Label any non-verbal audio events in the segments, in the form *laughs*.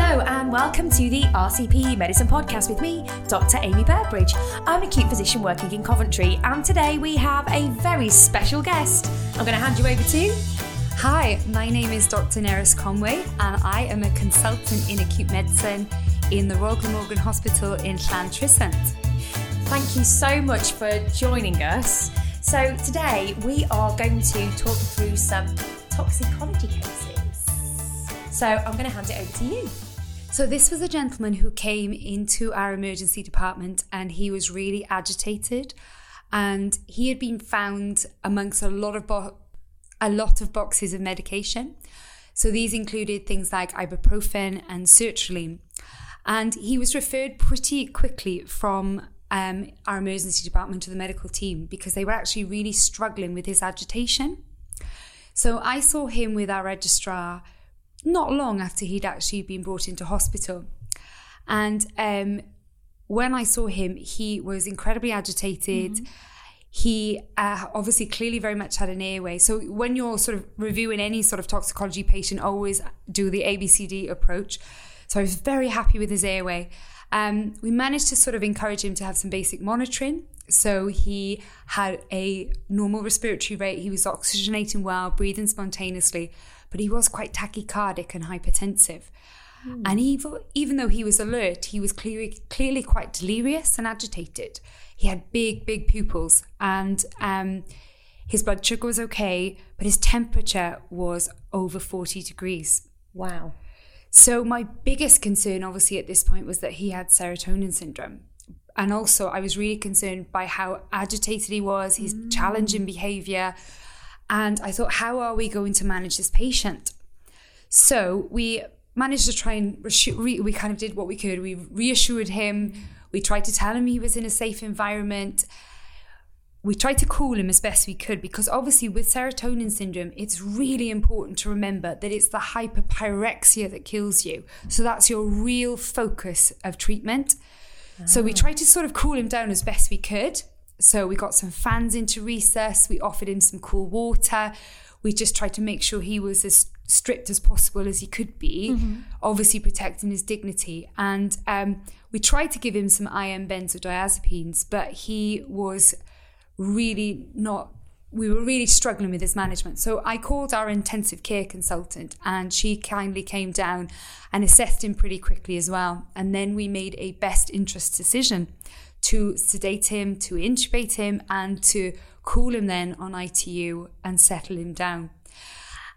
Hello, and welcome to the RCP Medicine Podcast with me, Dr. Amy Burbridge. I'm an acute physician working in Coventry, and today we have a very special guest. I'm going to hand you over to. Hi, my name is Dr. Nerys Conway, and I am a consultant in acute medicine in the Royal Glamorgan Hospital in Llantrisant. Thank you so much for joining us. So, today we are going to talk through some toxicology cases. So, I'm going to hand it over to you. So, this was a gentleman who came into our emergency department and he was really agitated. And he had been found amongst a lot of bo- a lot of boxes of medication. So these included things like ibuprofen and sertraline. And he was referred pretty quickly from um, our emergency department to the medical team because they were actually really struggling with his agitation. So I saw him with our registrar not long after he'd actually been brought into hospital. And um, when I saw him, he was incredibly agitated. Mm-hmm. He uh, obviously clearly very much had an airway. So when you're sort of reviewing any sort of toxicology patient, always do the ABCD approach. So I was very happy with his airway. Um, we managed to sort of encourage him to have some basic monitoring. So he had a normal respiratory rate. He was oxygenating well, breathing spontaneously, but he was quite tachycardic and hypertensive. Mm. And even, even though he was alert, he was clearly, clearly quite delirious and agitated. He had big, big pupils, and um, his blood sugar was okay, but his temperature was over 40 degrees. Wow. So, my biggest concern, obviously, at this point was that he had serotonin syndrome. And also, I was really concerned by how agitated he was, his mm. challenging behavior. And I thought, how are we going to manage this patient? So, we managed to try and re- we kind of did what we could. We reassured him. We tried to tell him he was in a safe environment we tried to cool him as best we could because obviously with serotonin syndrome it's really important to remember that it's the hyperpyrexia that kills you so that's your real focus of treatment so we ah. tried to sort of cool him down as best we could so we got some fans into resus, we offered him some cool water we just tried to make sure he was as stripped as possible as he could be, mm-hmm. obviously protecting his dignity. And um, we tried to give him some IM benzodiazepines, but he was really not we were really struggling with his management. So I called our intensive care consultant and she kindly came down and assessed him pretty quickly as well. And then we made a best interest decision to sedate him, to intubate him, and to cool him then on ITU and settle him down.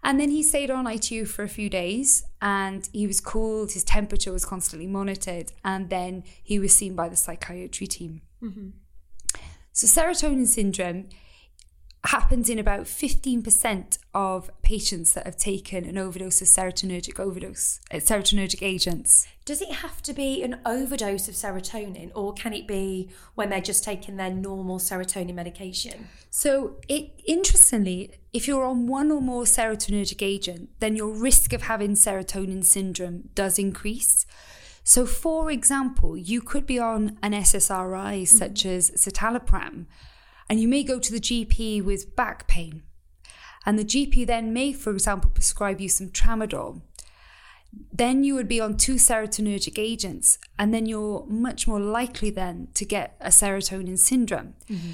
And then he stayed on ITU for a few days and he was cooled, his temperature was constantly monitored, and then he was seen by the psychiatry team. Mm-hmm. So, serotonin syndrome happens in about 15% of patients that have taken an overdose of serotonergic overdose uh, serotonergic agents. Does it have to be an overdose of serotonin or can it be when they're just taking their normal serotonin medication? So it interestingly if you're on one or more serotonergic agent then your risk of having serotonin syndrome does increase. So, for example, you could be on an SSRI such mm-hmm. as citalopram, and you may go to the GP with back pain. And the GP then may, for example, prescribe you some tramadol. Then you would be on two serotonergic agents, and then you're much more likely then to get a serotonin syndrome. Mm-hmm.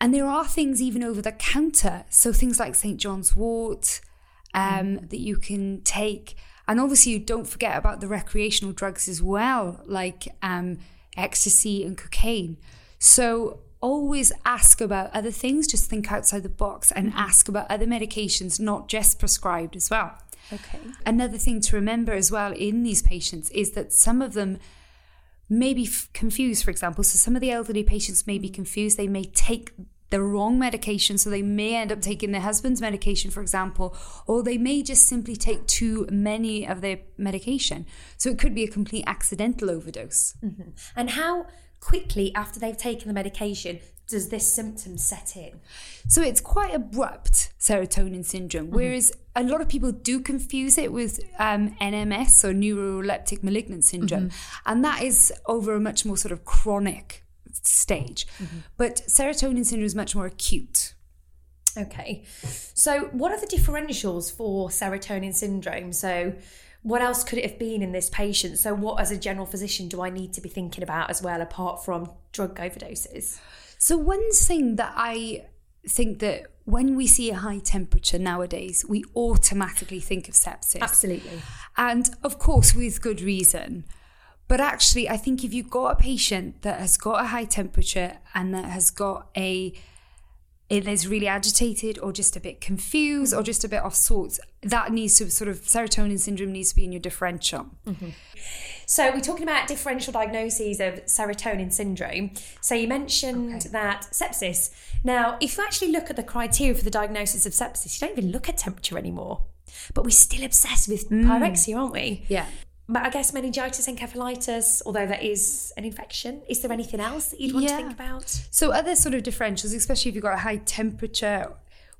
And there are things even over the counter, so things like St. John's wort um, mm. that you can take and obviously, you don't forget about the recreational drugs as well, like um, ecstasy and cocaine. So always ask about other things, just think outside the box and ask about other medications, not just prescribed as well. Okay. Another thing to remember as well in these patients is that some of them may be f- confused, for example. So some of the elderly patients may be confused. They may take the wrong medication. So they may end up taking their husband's medication, for example, or they may just simply take too many of their medication. So it could be a complete accidental overdose. Mm-hmm. And how quickly after they've taken the medication does this symptom set in? So it's quite abrupt serotonin syndrome, mm-hmm. whereas a lot of people do confuse it with um, NMS or neuroleptic malignant syndrome, mm-hmm. and that is over a much more sort of chronic stage. Mm-hmm. But serotonin syndrome is much more acute. Okay. So, what are the differentials for serotonin syndrome? So, what else could it have been in this patient? So, what as a general physician do I need to be thinking about as well, apart from drug overdoses? So, one thing that I think that when we see a high temperature nowadays, we automatically think of sepsis. Absolutely. And of course, with good reason. But actually, I think if you've got a patient that has got a high temperature and that has got a is really agitated or just a bit confused or just a bit off sorts, that needs to sort of serotonin syndrome needs to be in your differential. Mm-hmm. So we're talking about differential diagnoses of serotonin syndrome. So you mentioned okay. that sepsis. Now, if you actually look at the criteria for the diagnosis of sepsis, you don't even look at temperature anymore. But we're still obsessed with mm. pyrexia, aren't we? Yeah. But I guess meningitis, encephalitis, although that is an infection, is there anything else that you'd want yeah. to think about? So other sort of differentials, especially if you've got a high temperature,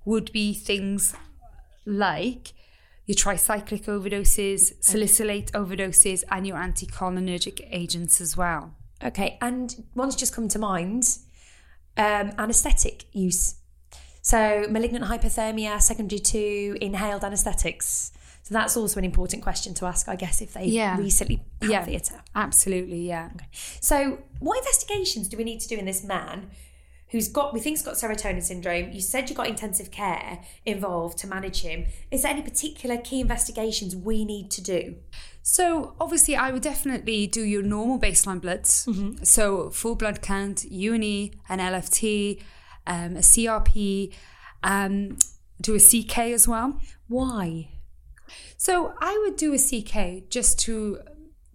would be things like your tricyclic overdoses, salicylate overdoses, and your anticholinergic agents as well. Okay, and one's just come to mind um, anaesthetic use. So, malignant hypothermia secondary to inhaled anaesthetics. So that's also an important question to ask, I guess, if they yeah. recently had yeah, theatre. Absolutely, yeah. Okay. So, what investigations do we need to do in this man who's got we think's got serotonin syndrome? You said you got intensive care involved to manage him. Is there any particular key investigations we need to do? So, obviously, I would definitely do your normal baseline bloods. Mm-hmm. So, full blood count, UNE, an LFT, um, a CRP, um, do a CK as well. Why? So I would do a CK just to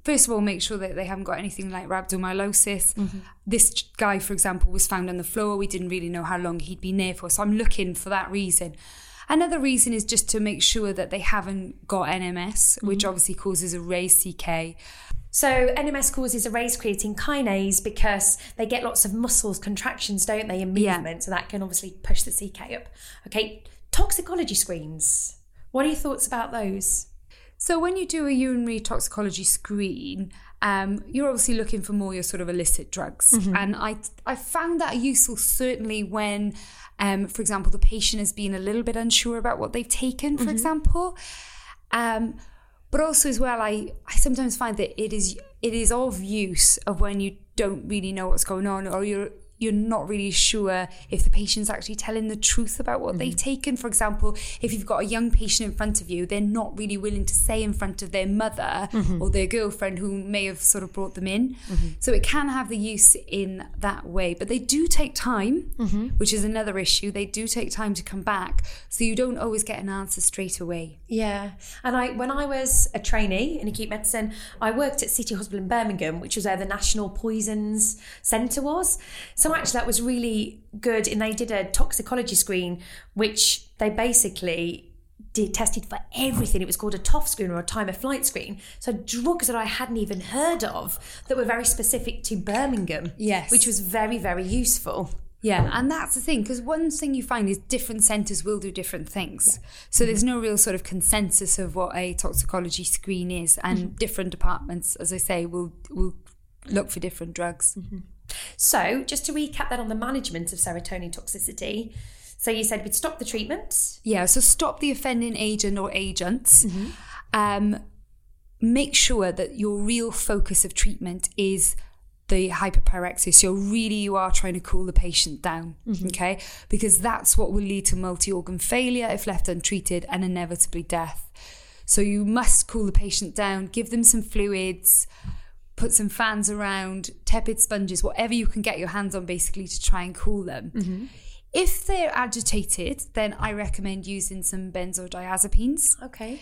first of all make sure that they haven't got anything like rhabdomyolysis. Mm-hmm. This guy, for example, was found on the floor. We didn't really know how long he'd been there for, so I'm looking for that reason. Another reason is just to make sure that they haven't got NMS, mm-hmm. which obviously causes a raised CK. So NMS causes a raised creatine kinase because they get lots of muscles contractions, don't they, in movement? Yeah. So that can obviously push the CK up. Okay, toxicology screens. What are your thoughts about those? So, when you do a urinary toxicology screen, um, you're obviously looking for more your sort of illicit drugs, mm-hmm. and I I found that useful certainly when, um, for example, the patient has been a little bit unsure about what they've taken, for mm-hmm. example. Um, but also as well, I I sometimes find that it is it is of use of when you don't really know what's going on or you're you're not really sure if the patient's actually telling the truth about what mm-hmm. they've taken. For example, if you've got a young patient in front of you, they're not really willing to say in front of their mother mm-hmm. or their girlfriend who may have sort of brought them in. Mm-hmm. So it can have the use in that way. But they do take time, mm-hmm. which is another issue. They do take time to come back. So you don't always get an answer straight away. Yeah. And I when I was a trainee in acute medicine, I worked at City Hospital in Birmingham, which was where the National Poisons Centre was. So so actually, that was really good. And they did a toxicology screen, which they basically did tested for everything. It was called a TOF screen or a time of flight screen. So drugs that I hadn't even heard of that were very specific to Birmingham. Yes. Which was very, very useful. Yeah, and that's the thing because one thing you find is different centres will do different things. Yeah. So there's no real sort of consensus of what a toxicology screen is, and mm-hmm. different departments, as I say, will will look for different drugs. Mm-hmm. So, just to recap that on the management of serotonin toxicity. So, you said we'd stop the treatment. Yeah, so stop the offending agent or agents. Mm-hmm. Um, make sure that your real focus of treatment is the hyperpyrexia. So really you are trying to cool the patient down, mm-hmm. okay? Because that's what will lead to multi-organ failure if left untreated and inevitably death. So you must cool the patient down, give them some fluids, put some fans around, tepid sponges, whatever you can get your hands on basically to try and cool them. Mm-hmm. If they're agitated, then I recommend using some benzodiazepines. Okay.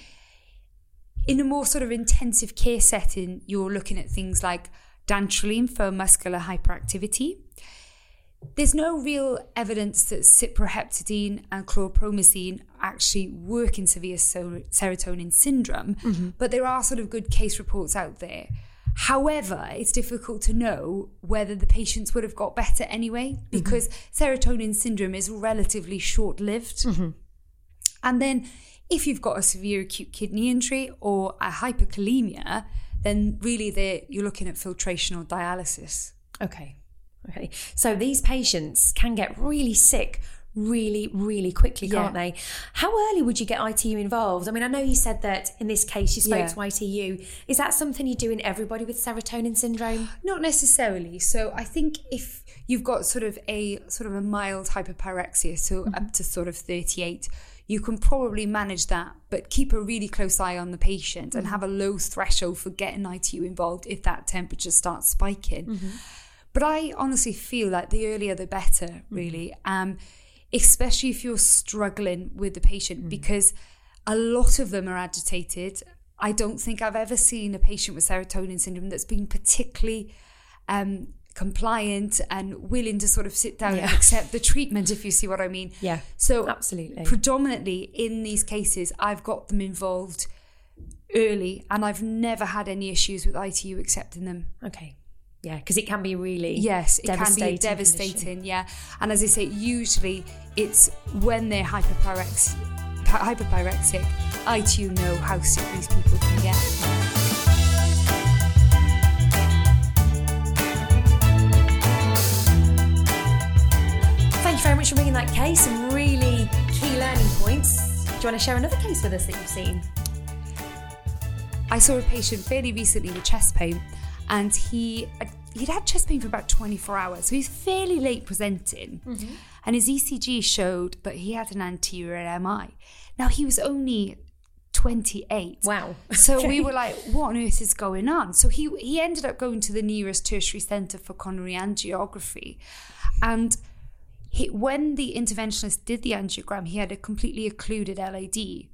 In a more sort of intensive care setting, you're looking at things like dantrolene for muscular hyperactivity. There's no real evidence that cyproheptadine and chlorpromazine actually work in severe serotonin syndrome, mm-hmm. but there are sort of good case reports out there. However, it's difficult to know whether the patients would have got better anyway mm-hmm. because mm-hmm. serotonin syndrome is relatively short lived. Mm-hmm. And then, if you've got a severe acute kidney injury or a hyperkalemia, then really you're looking at filtration or dialysis. Okay. Okay. So these patients can get really sick really, really quickly, Yeah. can't they? How early would you get ITU involved? I mean, I know you said that in this case you spoke Yeah. to ITU. Is that something you do in everybody with serotonin syndrome? *gasps* Not necessarily. So I think if you've got sort of a sort of a mild hyperpyrexia, so up mm-hmm. to sort of 38, you can probably manage that, but keep a really close eye on the patient and mm-hmm. have a low threshold for getting ITU involved if that temperature starts spiking. Mm-hmm. But I honestly feel like the earlier the better, really. Um, especially if you're struggling with the patient, because a lot of them are agitated. I don't think I've ever seen a patient with serotonin syndrome that's been particularly um, compliant and willing to sort of sit down and accept the treatment, if you see what I mean. Yeah, So absolutely. predominantly in these cases, I've got them involved early, and I've never had any issues with ITU accepting them. Okay. Yeah, because it can be really Yes, it can be devastating devastating. condition. Yeah, and as I say, usually it's when they're hyperpyrex- hy- hyperpyrexic. ITU know how sick these people can get. Thank you very much for bringing that case. Some really key learning points. Do you want to share another case with us that you've seen? I saw a patient fairly recently with chest pain, and he uh, he'd had chest pain for about 24 hours, so he's fairly late presenting. Mm-hmm. And his ECG showed that he had an anterior MI. Now he was only 28. Wow. So we were like, what on earth is going on? So he he ended up going to the nearest tertiary centre for coronary angiography. And he, when the interventionist did the angiogram, he had a completely occluded LAD.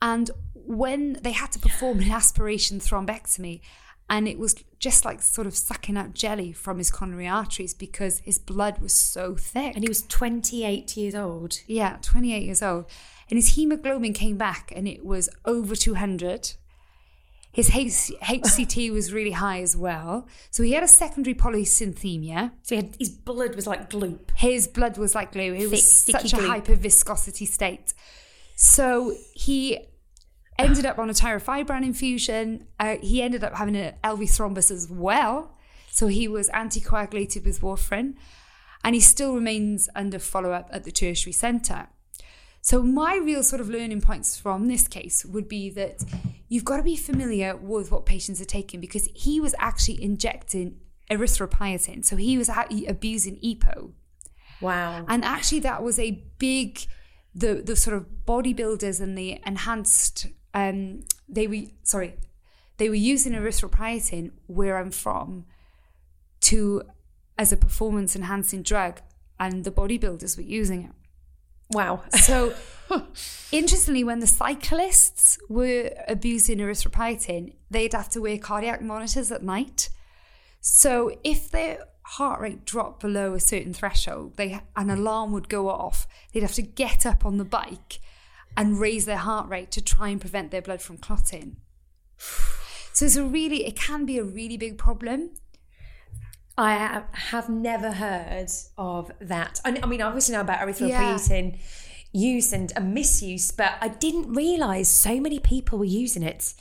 And when they had to perform an aspiration thrombectomy, and it was just like sort of sucking out jelly from his coronary arteries because his blood was so thick. And he was 28 years old. Yeah, 28 years old. And his hemoglobin came back and it was over 200. His H- HCT was really high as well. So he had a secondary polycythemia. So he had, his blood was like gloop. His blood was like glue. It Thick, was such a glue. hyperviscosity state. So he ended up on a tirofiban infusion. Uh, he ended up having an LV thrombus as well. So he was anticoagulated with warfarin. And he still remains under follow up at the tertiary centre. So, my real sort of learning points from this case would be that you've got to be familiar with what patients are taking because he was actually injecting erythropoietin. So, he was abusing EPO. Wow. And actually, that was a big, the, the sort of bodybuilders and the enhanced, um, they were, sorry, they were using erythropoietin where I'm from to, as a performance enhancing drug. And the bodybuilders were using it. Wow. So, *laughs* interestingly, when the cyclists were abusing erythropoietin, they'd have to wear cardiac monitors at night. So, if their heart rate dropped below a certain threshold, they an alarm would go off. They'd have to get up on the bike and raise their heart rate to try and prevent their blood from clotting. So, it's a really, it can be a really big problem. I have never heard of that. I, I mean, I obviously know about erythropoietin use and, and misuse, but I didn't realise so many people were using it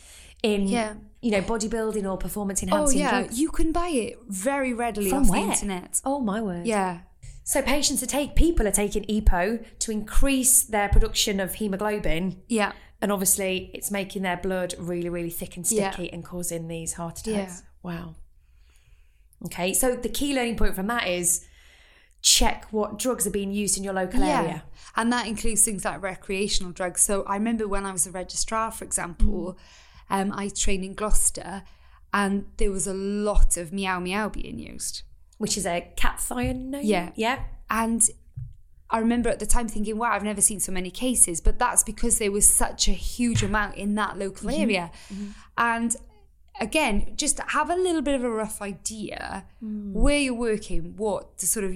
in, Yeah. you know, bodybuilding or performance enhancing. Oh, enhancing yeah. drugs. You can buy it very readily From off where? the internet. Oh my word! Yeah. So patients are take people are taking EPO to increase their production of hemoglobin, Yeah. and obviously it's making their blood really, really thick and Yeah. sticky and causing these heart Yeah. attacks. Wow. Okay, so the key learning point from that is check what drugs are being used in your local area. And that includes things like recreational drugs. So I remember when I was a registrar, for example, Mm. um, I trained in Gloucester and there was a lot of meow meow being used. Which is a cathinone. Yeah. Yeah. And I remember at the time thinking, wow, I've never seen so many cases. But that's because there was such a huge amount in that local Mm-hmm. area. And again, just have a little bit of a rough idea Mm. where you're working, what the sort of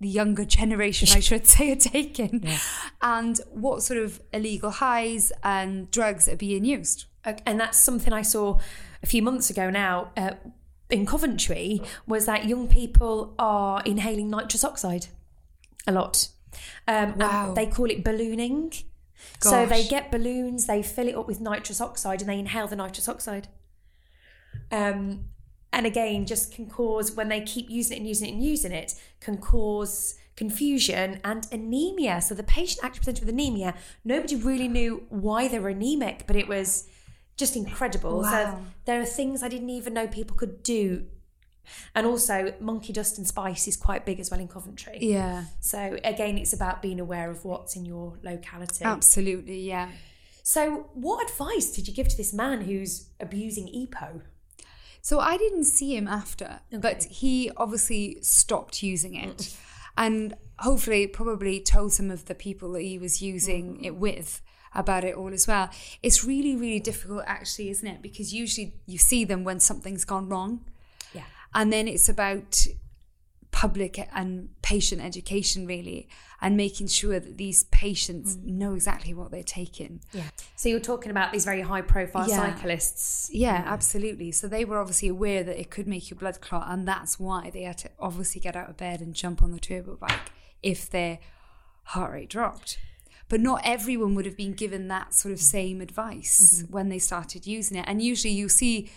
the younger generation, I should say, are taking, and what sort of illegal highs and drugs are being used. And that's something I saw a few months ago now uh, in Coventry was that young people are inhaling nitrous oxide a lot. Um, and Wow. they call it ballooning. So they get balloons, they fill it up with nitrous oxide, and they inhale the nitrous oxide. Um, and again, just can cause when they keep using it and using it and using it, can cause confusion and anemia. So the patient actually presented with anemia. Nobody really knew why they were anemic, but it was just incredible. Wow. So there are things I didn't even know people could do. And also, monkey dust and spice is quite big as well in Coventry. Yeah, So again, it's about being aware of what's in your locality. absolutely. Yeah. So, what advice did you give to this man who's abusing EPO? So I didn't see him after, but he obviously stopped using it. Mm. And hopefully, probably told some of the people that he was using mm. it with about it all as well. It's really, really difficult, actually, isn't it? Because usually you see them when something's gone wrong. Yeah. And then it's about public and patient education, really, and making sure that these patients mm. know exactly what they're taking. Yeah. So you're talking about these very high profile Yeah. cyclists. Yeah, mm. absolutely. So they were obviously aware that it could make your blood clot, and that's why they had to obviously get out of bed and jump on the turbo bike if their heart rate dropped. But not everyone would have been given that sort of same advice mm-hmm. when they started using it. And usually you see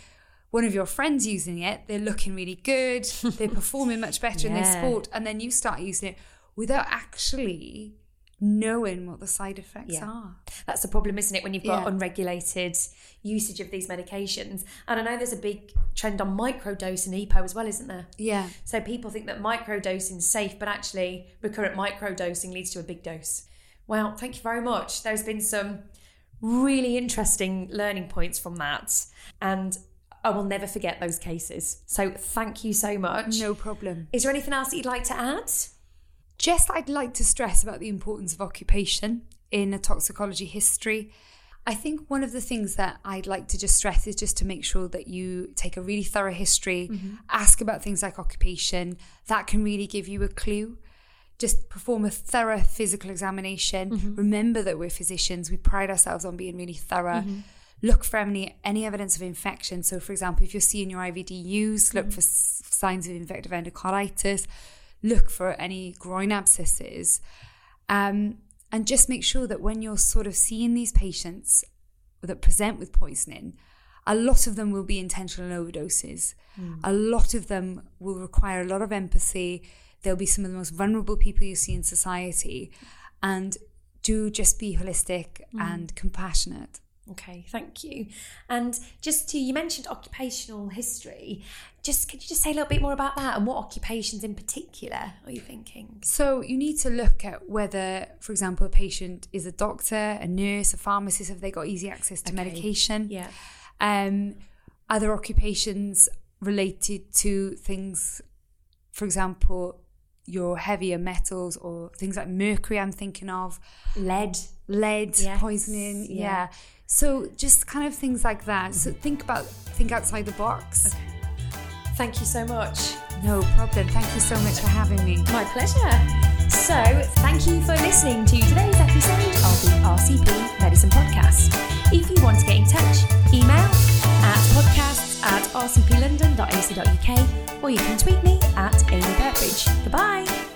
one of your friends using it, they're looking really good, *laughs* they're performing much better in their sport, and then you start using it without actually knowing what the side effects Yeah. are. That's the problem, isn't it, when you've got Yeah. unregulated usage of these medications? And I know there's a big trend on microdosing EPO as well, isn't there? Yeah. So people think that microdosing is safe, but actually recurrent microdosing leads to a big dose. Well, thank you very much. There's been some really interesting learning points from that. And I will never forget those cases. So thank you so much. No problem. Is there anything else that you'd like to add? Just I'd like to stress about the importance of occupation in a toxicology history. I think one of the things that I'd like to just stress is just to make sure that you take a really thorough history, mm-hmm. ask about things like occupation. That can really give you a clue. Just perform a thorough physical examination. Mm-hmm. Remember that we're physicians, we pride ourselves on being really thorough. Mm-hmm. Look for any, any evidence of infection. So, for example, if you're seeing your IVD used, look mm-hmm. for s- signs of infective endocarditis, look for any groin abscesses. Um, and just make sure that when you're sort of seeing these patients that present with poisoning, a lot of them will be intentional overdoses. Mm. A lot of them will require a lot of empathy. They'll be some of the most vulnerable people you see in society. And do just be holistic and compassionate. Okay, thank you. And just to, you mentioned occupational history. Just could you just say a little bit more about that and what occupations in particular are you thinking? So you need to look at whether, for example, a patient is a doctor, a nurse, a pharmacist, have they got easy access to Okay. medication? Yeah. Um, other occupations related to things, for example, your heavier metals or things like mercury, I'm thinking of, Lead. lead Yes, poisoning. yeah. Yeah. So just kind of things like that. So think about, think outside the box. Thank you so much. No problem. Thank you so much for having me. My pleasure. So, thank you for listening to today's episode of the RCP Medicine Podcast. If you want to get in touch, email at podcasts at rcplondon.ac.uk or you can tweet me at Amy Pertridge. Goodbye.